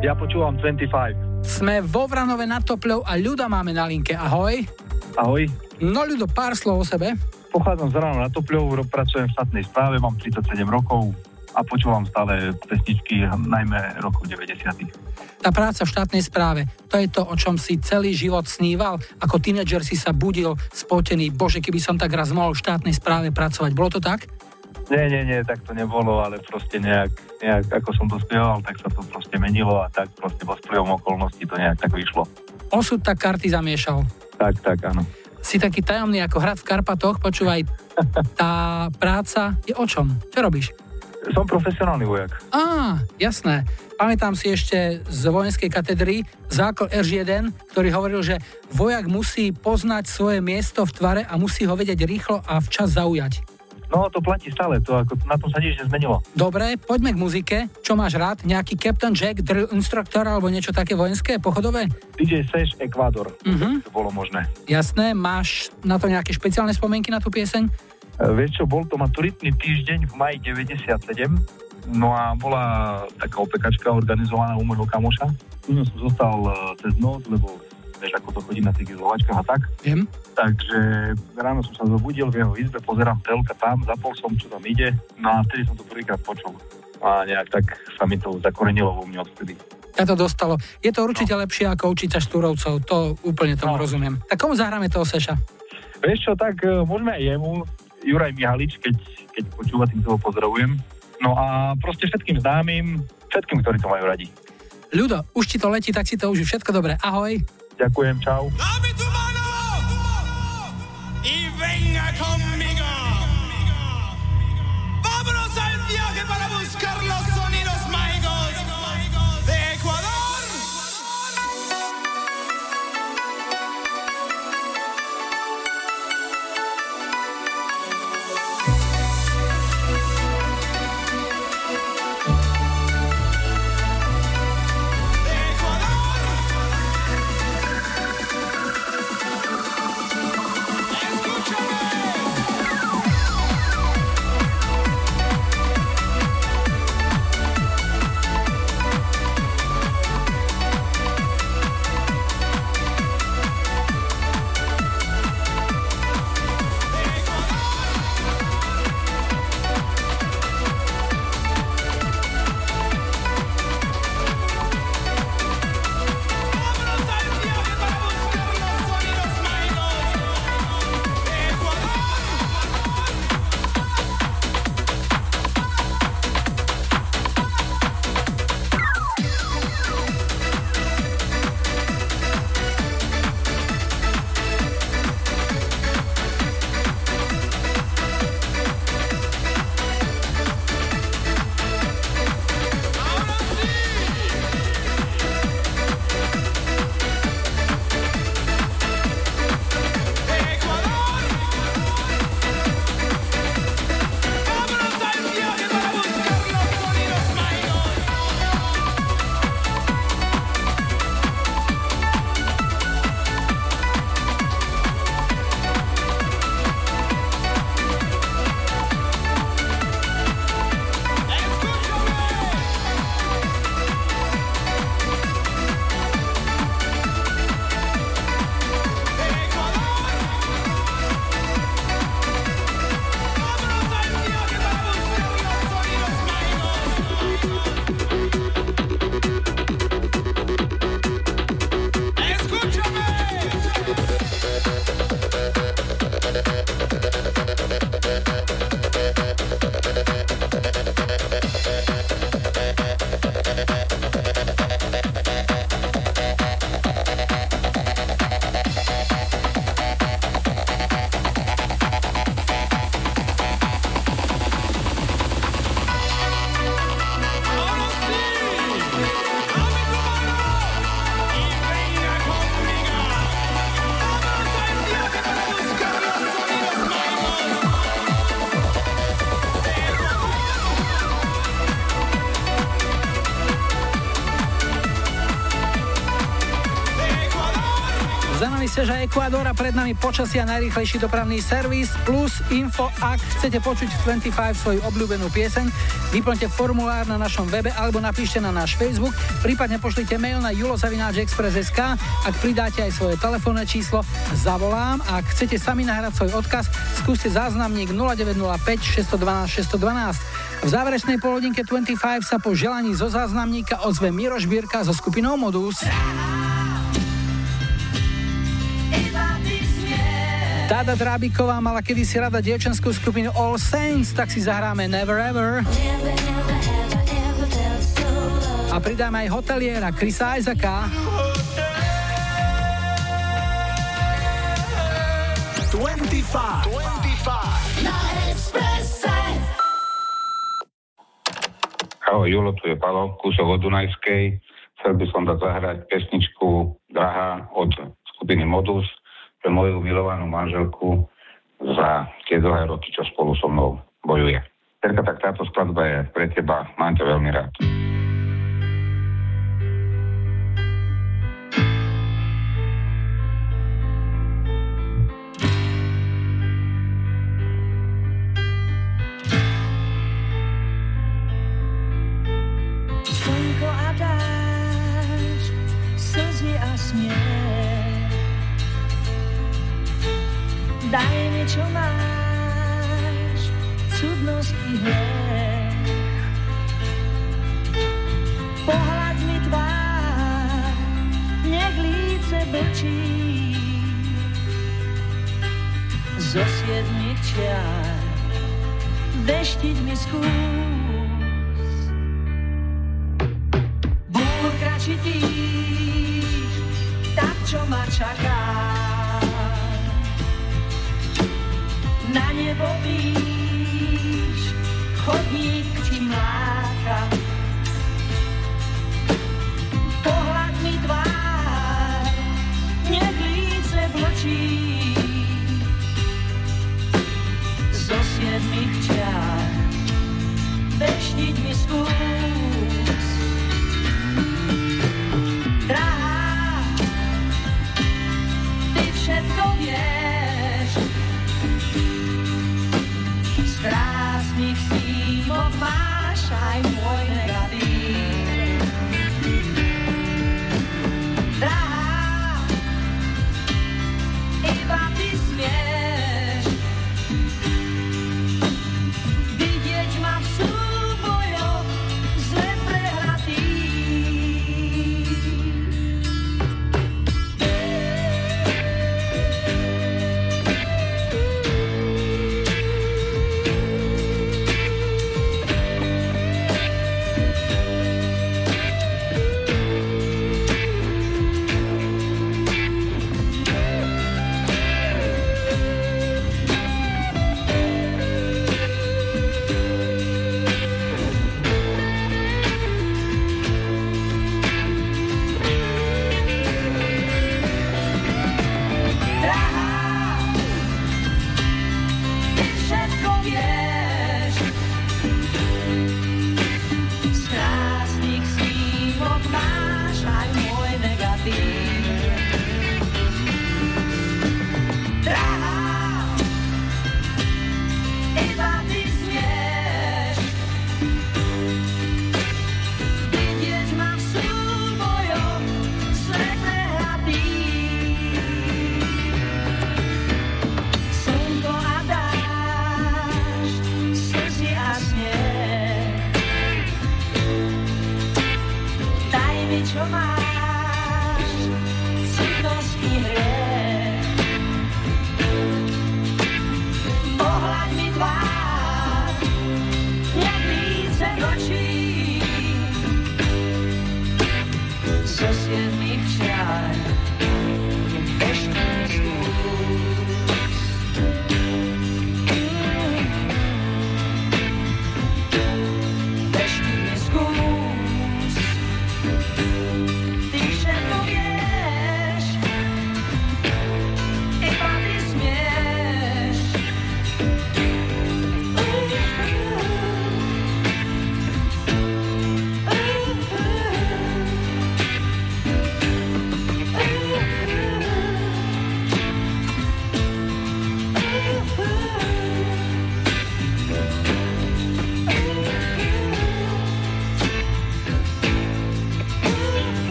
Ja počúvam 25. Sme vo Vranove nad Topľou a Ľuda máme na linke. Ahoj. Ahoj. No Ľudo, pár slov o sebe. Pochádzam z Ráno na Topľou, pracujem v štátnej správe, mám 37 rokov a počúvam stále pesničky, najmä roku 90 tá práca v štátnej správe, to je to, o čom si celý život sníval. Ako tínedžer si sa budil spotený, bože, keby som tak raz mohol v štátnej správe pracovať. Bolo to tak? Nie, nie, nie, tak to nebolo, ale proste nejak, nejak ako som to spieval, tak sa to proste menilo a tak proste po vplyvom okolností to nejak tak vyšlo. Osud tak karty zamiešal. Tak, tak, áno. Si taký tajomný ako hrad v Karpatoch, počúvaj, tá práca je o čom? Čo robíš? Som profesionálny vojak. Á, jasné. Pamätám si ešte z vojenskej katedry zákol R1, ktorý hovoril, že vojak musí poznať svoje miesto v tvare a musí ho vedieť rýchlo a včas zaujať. No, to platí stále, to ako, na tom sa nič nezmenilo. Dobre, poďme k muzike. Čo máš rád? Nejaký Captain Jack, drill instructor alebo niečo také vojenské, pochodové? DJ Seš Ecuador, uh-huh. to bolo možné. Jasné, máš na to nejaké špeciálne spomienky na tú pieseň? E, vieš čo, bol to maturitný týždeň v maji 97 No a bola taká opekačka organizovaná u môjho kamoša. U som zostal e, cez noc, lebo vieš, ako to chodí na tých izolovačkách a tak. Viem. Takže ráno som sa zobudil v jeho izbe, pozerám telka tam, zapol som, čo tam ide. No a vtedy som to prvýkrát počul. A nejak tak sa mi to zakorenilo vo mne odtedy. Ja to dostalo. Je to určite no. lepšie ako učiť sa štúrovcov, to úplne tomu no. rozumiem. Tak komu zahráme toho Seša? Vieš čo, tak e, môžeme aj jemu, Juraj Mihalič, keď, keď počúva, tým toho pozdravujem. No a proste všetkým známym, všetkým, ktorí to majú radi. Ľudo, už ti to letí, tak si to už všetko dobre. Ahoj. Ďakujem, čau. Vámonos al viaje para buscar los nami Seža Ekvádor a pred nami počasia najrychlejší dopravný servis plus info, ak chcete počuť v 25 svoju obľúbenú pieseň, vyplňte formulár na našom webe alebo napíšte na náš Facebook, prípadne pošlite mail na julozavináčexpress.sk, ak pridáte aj svoje telefónne číslo, zavolám a ak chcete sami nahrať svoj odkaz, skúste záznamník 0905 612 612. V záverečnej polodinke 25 sa po želaní zo záznamníka ozve Miro Žbírka so skupinou Modus. Táda Drábiková mala kedysi rada dievčenskú skupinu All Saints, tak si zahráme Never Ever. A pridáme aj hoteliera Chrisa Isaaca. 25. 25. Na Expresse. Ahoj, Julo, tu je Palo, kúsok od Dunajskej. Chcel by som dať zahrať pesničku Drahá od skupiny Modus moju milovanú manželku za tie dlhé roky, čo spolu so mnou bojuje. Terka, tak táto skladba je pre teba, mám ťa veľmi rád.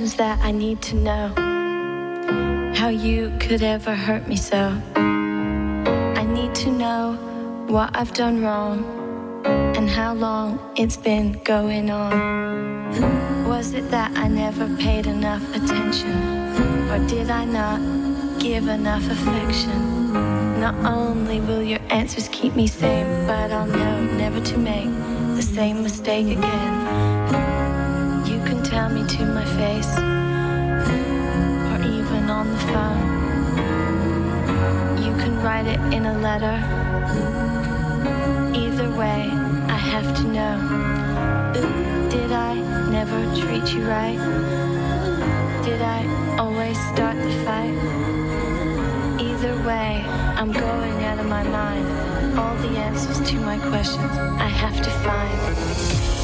Questions that I need to know. How you could ever hurt me so. I need to know what I've done wrong and how long it's been going on. Was it that I never paid enough attention? Or did I not give enough affection? Not only will your answers keep me sane, but I'll know never to make the same mistake again. Tell me to my face, or even on the phone. You can write it in a letter. Either way, I have to know. Did I never treat you right? Did I always start the fight? Either way, I'm going out of my mind. All the answers to my questions I have to find.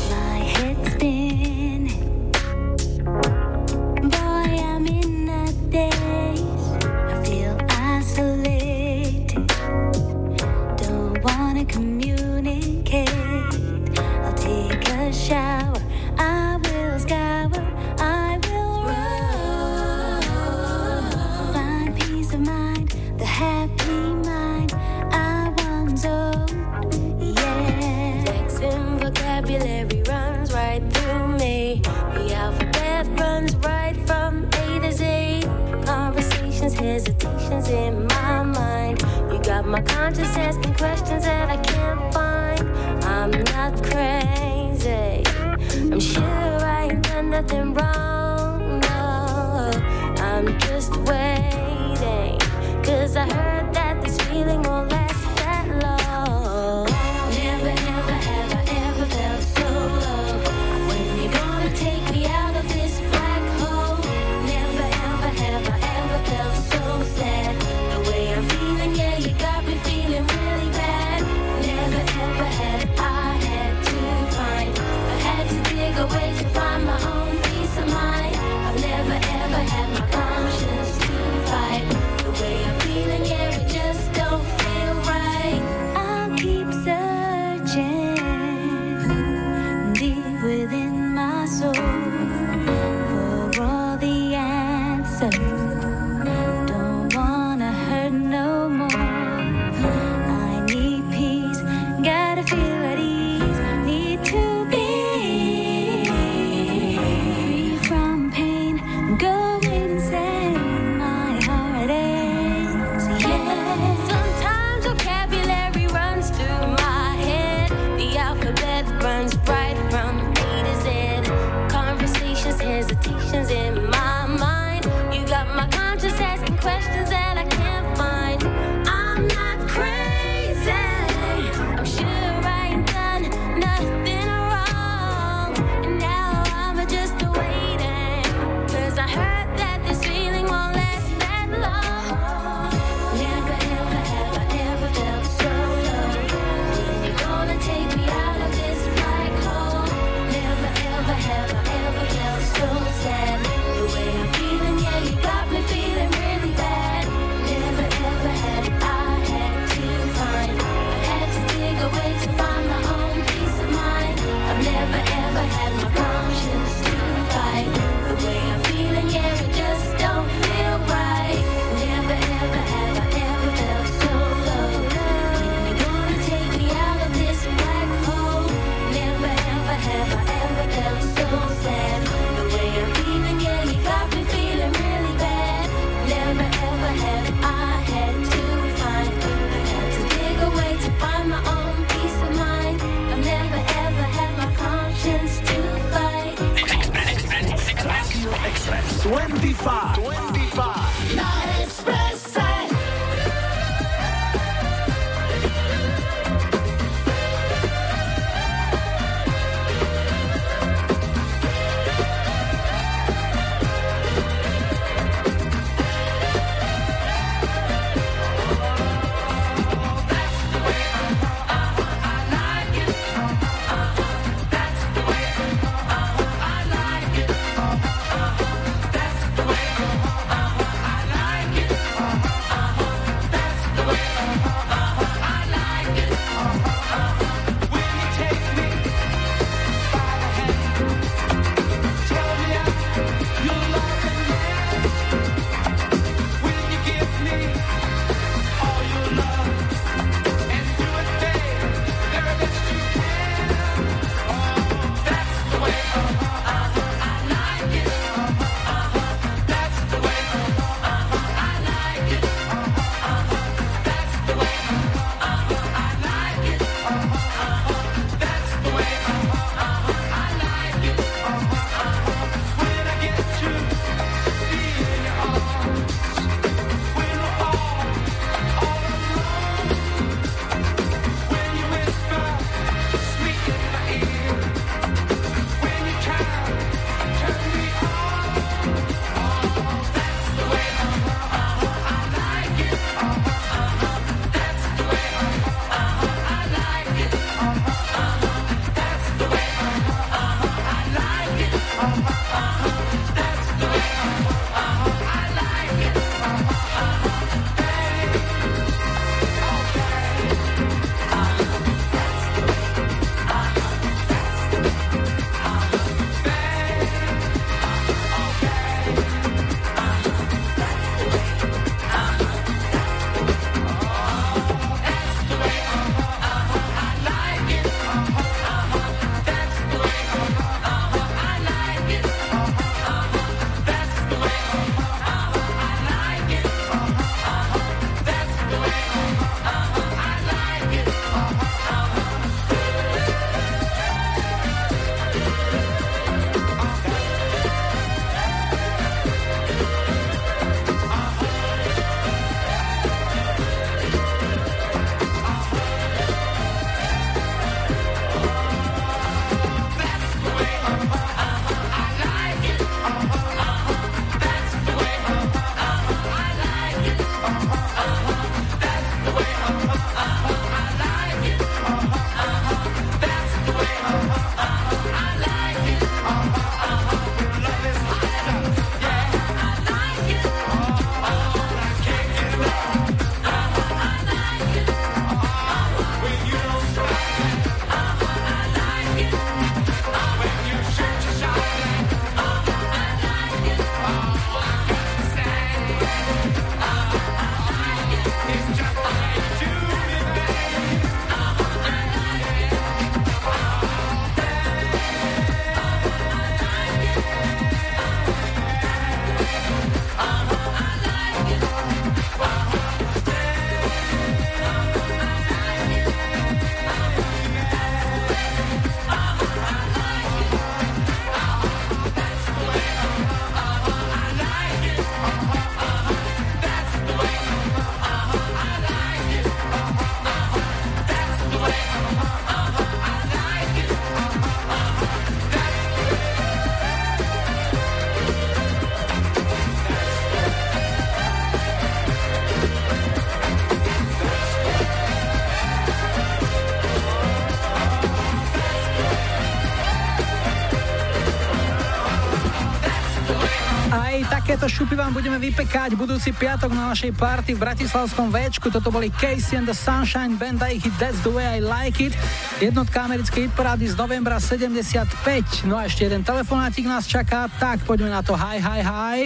Šupy vám budeme vypekať budúci piatok na našej party v Bratislavskom Včku. Toto boli Casey and the Sunshine Band a ich That's the way I like it. Jednotka americkej hitparády z novembra 75. No a ešte jeden telefonátik nás čaká, tak poďme na to. Hi, hi, hi.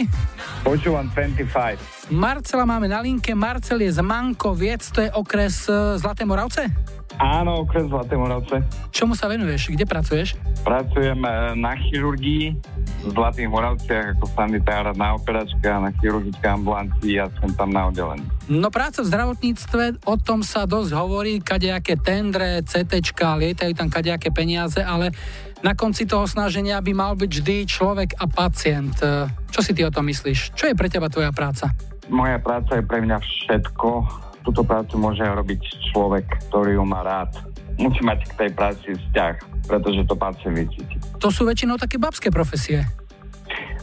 Počúvam 25. Marcela máme na linke. Marcel je z Mankoviec, to je okres e, Zlaté Moravce? Áno, okres Zlaté Moravce. Čomu sa venuješ? Kde pracuješ? Pracujem e, na chirurgii v Zlatých Moravciach ako sanitár na operačke a na chirurgické ambulancii a som tam na oddelení. No práca v zdravotníctve, o tom sa dosť hovorí, kadejaké tendre, CTčka, lietajú tam kadejaké peniaze, ale na konci toho snaženia by mal byť vždy človek a pacient. E, Čo si ty o tom myslíš? Čo je pre teba tvoja práca? Moja práca je pre mňa všetko. Túto prácu môže robiť človek, ktorý ju má rád. Musí mať k tej práci vzťah, pretože to pacient vycíti. To sú väčšinou také babské profesie.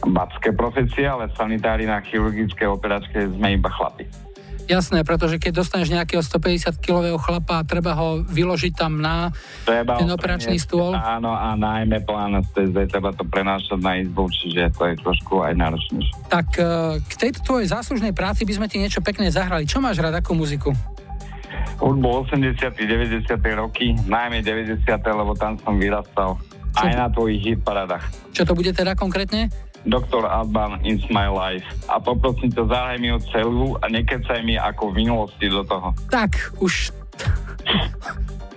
Babské profesie, ale sanitári na chirurgické operačke sme iba chlapi. Jasné, pretože keď dostaneš nejakého 150-kilového chlapa a treba ho vyložiť tam na Treba ten operačný preniesť, stôl. Áno, a najmä plán STZ, treba to prenášať na izbu, čiže to je trošku aj náročnejšie. Tak e, k tejto tvojej záslužnej práci by sme ti niečo pekné zahrali. Čo máš rád, akú muziku? Hudbu 80 90 roky, najmä 90 lebo tam som vyrastal. Aj na tvojich hit paradách. Čo to bude teda konkrétne? Dr. Alban It's My Life. A poprosím ťa, zahraj mi ho celú a nekecaj mi ako v minulosti do toho. Tak, už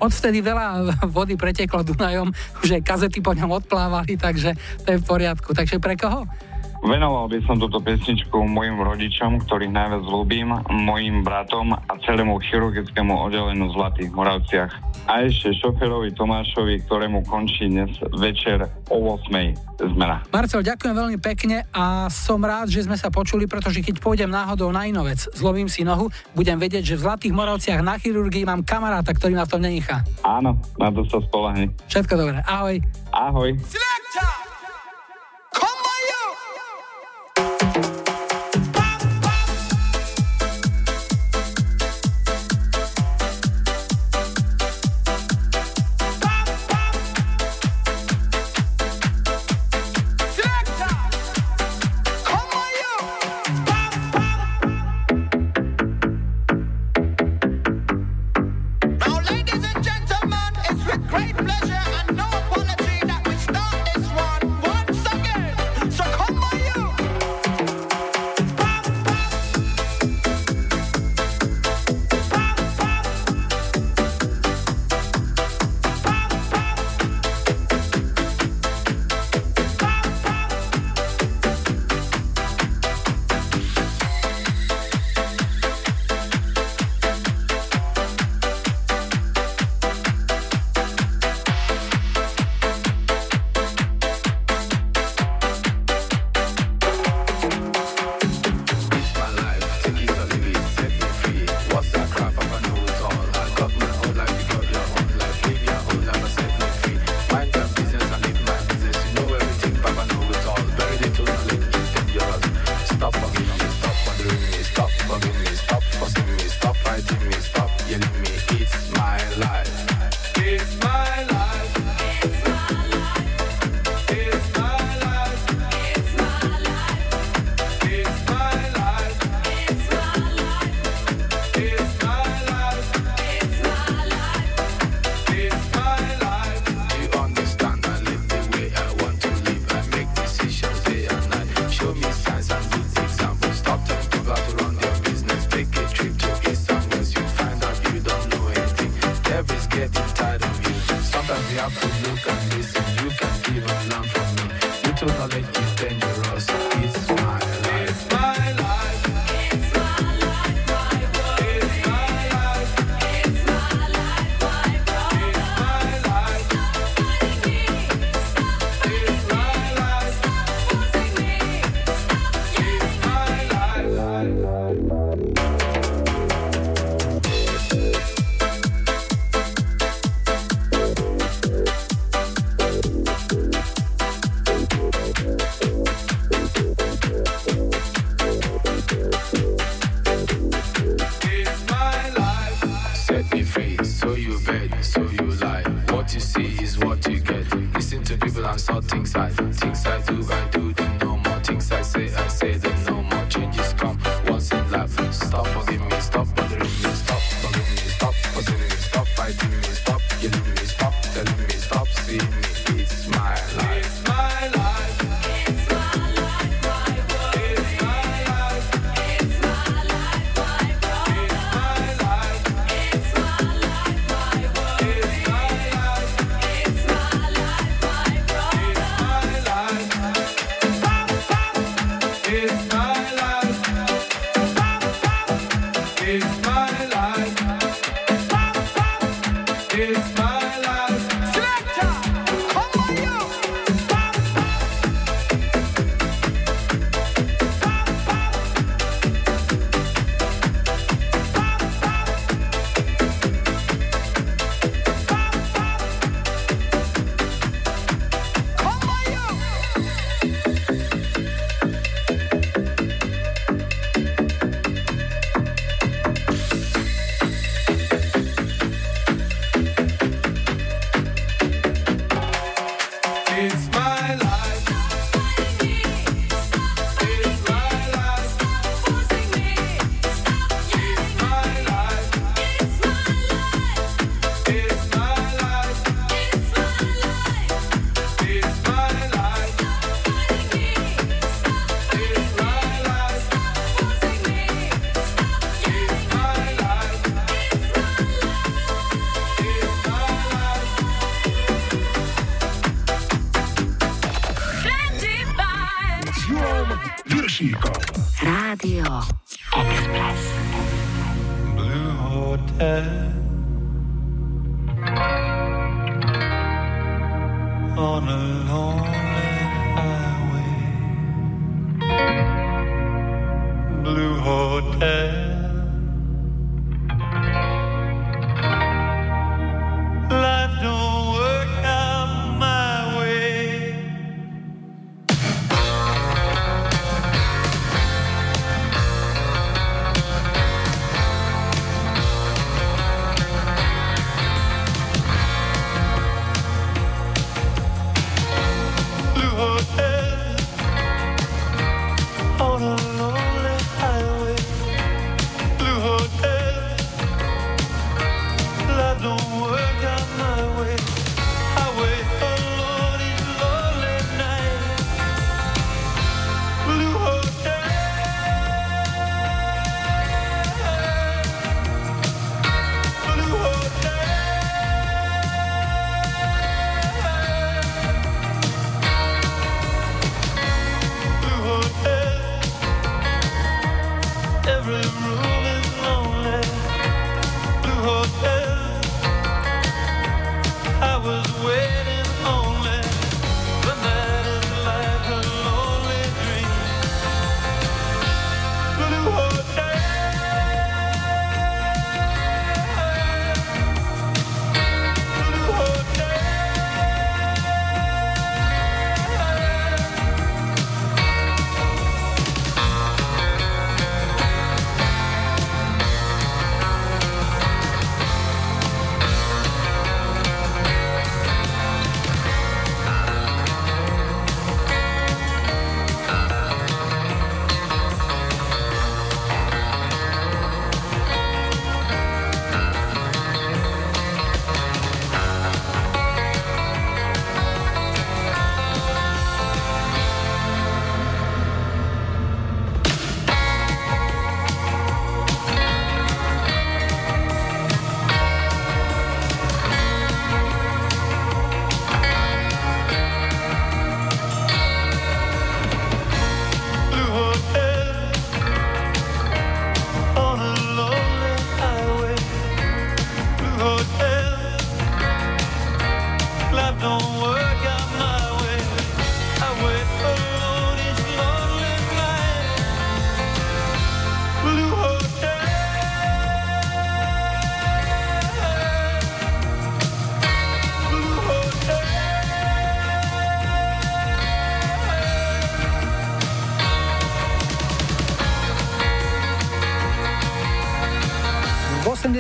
odvtedy veľa vody preteklo Dunajom, že kazety po ňom odplávali, takže to je v poriadku. Takže pre koho? Venoval by som túto pesničku mojim rodičom, ktorých najviac ľúbim, mojim bratom a celému chirurgickému oddeleniu v Zlatých Moravciach. A ešte šoferovi Tomášovi, ktorému končí dnes večer o 8. zmena. Marcel, ďakujem veľmi pekne a som rád, že sme sa počuli, pretože keď pôjdem náhodou na inú vec, zlomím si nohu, budem vedieť, že v Zlatých Moravciach na chirurgii mám kamaráta, ktorý ma v tom nenechá. Áno, na to sa spolahni. Všetko dobré, ahoj. Ahoj. Now,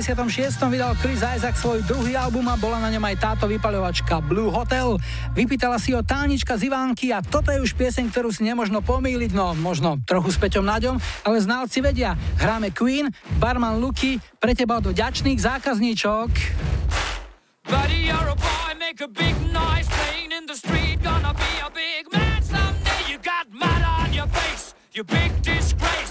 86. vydal Chris Isaac svoj druhý album a bola na ňom aj táto vypaľovačka Blue Hotel. Vypýtala si ho tánička z Ivánky a toto je už pieseň, ktorú si nemožno pomýliť, no možno trochu s Peťom Naďom, ale znalci vedia. Hráme Queen, Barman Luky, pre teba od vďačných zákazníčok. Buddy, you're a boy, make a big noise playing in the street. Gonna be a big man someday. You got mud on your face, you big disgrace.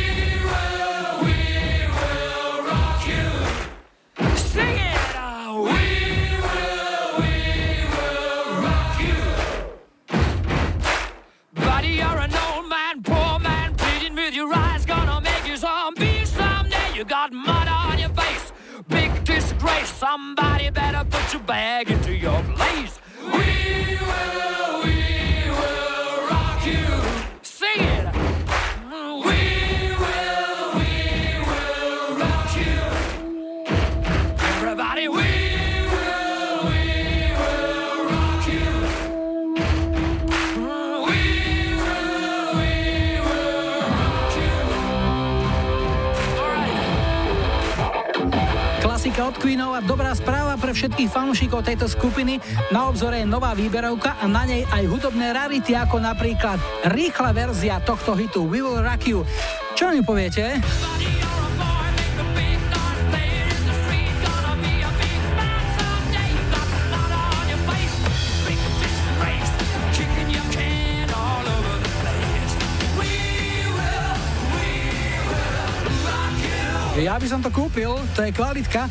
You got mud on your face, big disgrace. Somebody better put your bag into your place. We od Queenov a dobrá správa pre všetkých fanúšikov tejto skupiny. Na obzore je nová výberovka a na nej aj hudobné rarity, ako napríklad rýchla verzia tohto hitu We Will Rock You. Čo mi poviete? Ja by som to kúpil, to je kvalitka.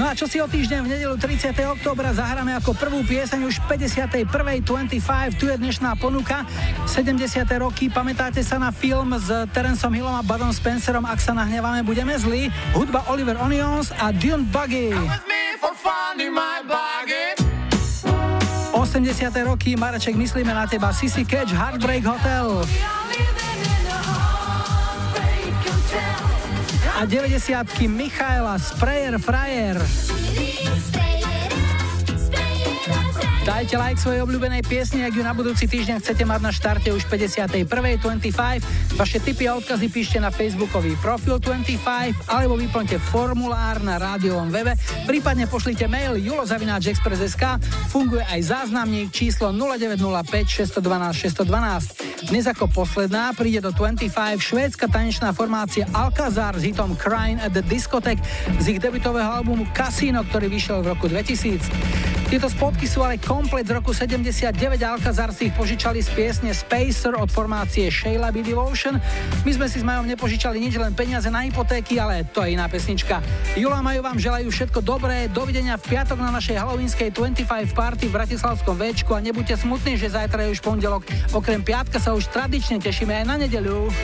No a čo si o týždeň v nedelu 30. oktobra zahráme ako prvú pieseň už 51. 25, tu je dnešná ponuka. 70. roky, pamätáte sa na film s Terencom Hillom a Budom Spencerom, ak sa nahneváme, budeme zlí. Hudba Oliver Onions a Dune Buggy. For finding my bargain. 80. roky, Mareček, myslíme na teba, Sissy Catch, Heartbreak Hotel. A 90. Michaela, Sprayer Fryer. Dajte like svojej obľúbenej piesni, ak ju na budúci týždeň chcete mať na štarte už 51. 25. Vaše tipy a odkazy píšte na facebookový profil 25 alebo vyplňte formulár na rádiovom webe, prípadne pošlite mail julozavináčexpress.sk, funguje aj záznamník číslo 0905 612 612. Dnes ako posledná príde do 25 švédska tanečná formácia Alcazar s hitom Crying at the Discotheque z ich debutového albumu Casino, ktorý vyšiel v roku 2000. Tieto spotky sú ale komplet z roku 79 Alcazar si ich požičali z piesne Spacer od formácie Sheila B. Devotion. My sme si s Majom nepožičali nič, len peniaze na hypotéky, ale to je iná pesnička. Jula Majú vám želajú všetko dobré, dovidenia v piatok na našej halloweenskej 25 party v Bratislavskom Včku a nebuďte smutní, že zajtra je už pondelok. Okrem piatka sa už tradične tešíme aj na nedeľu.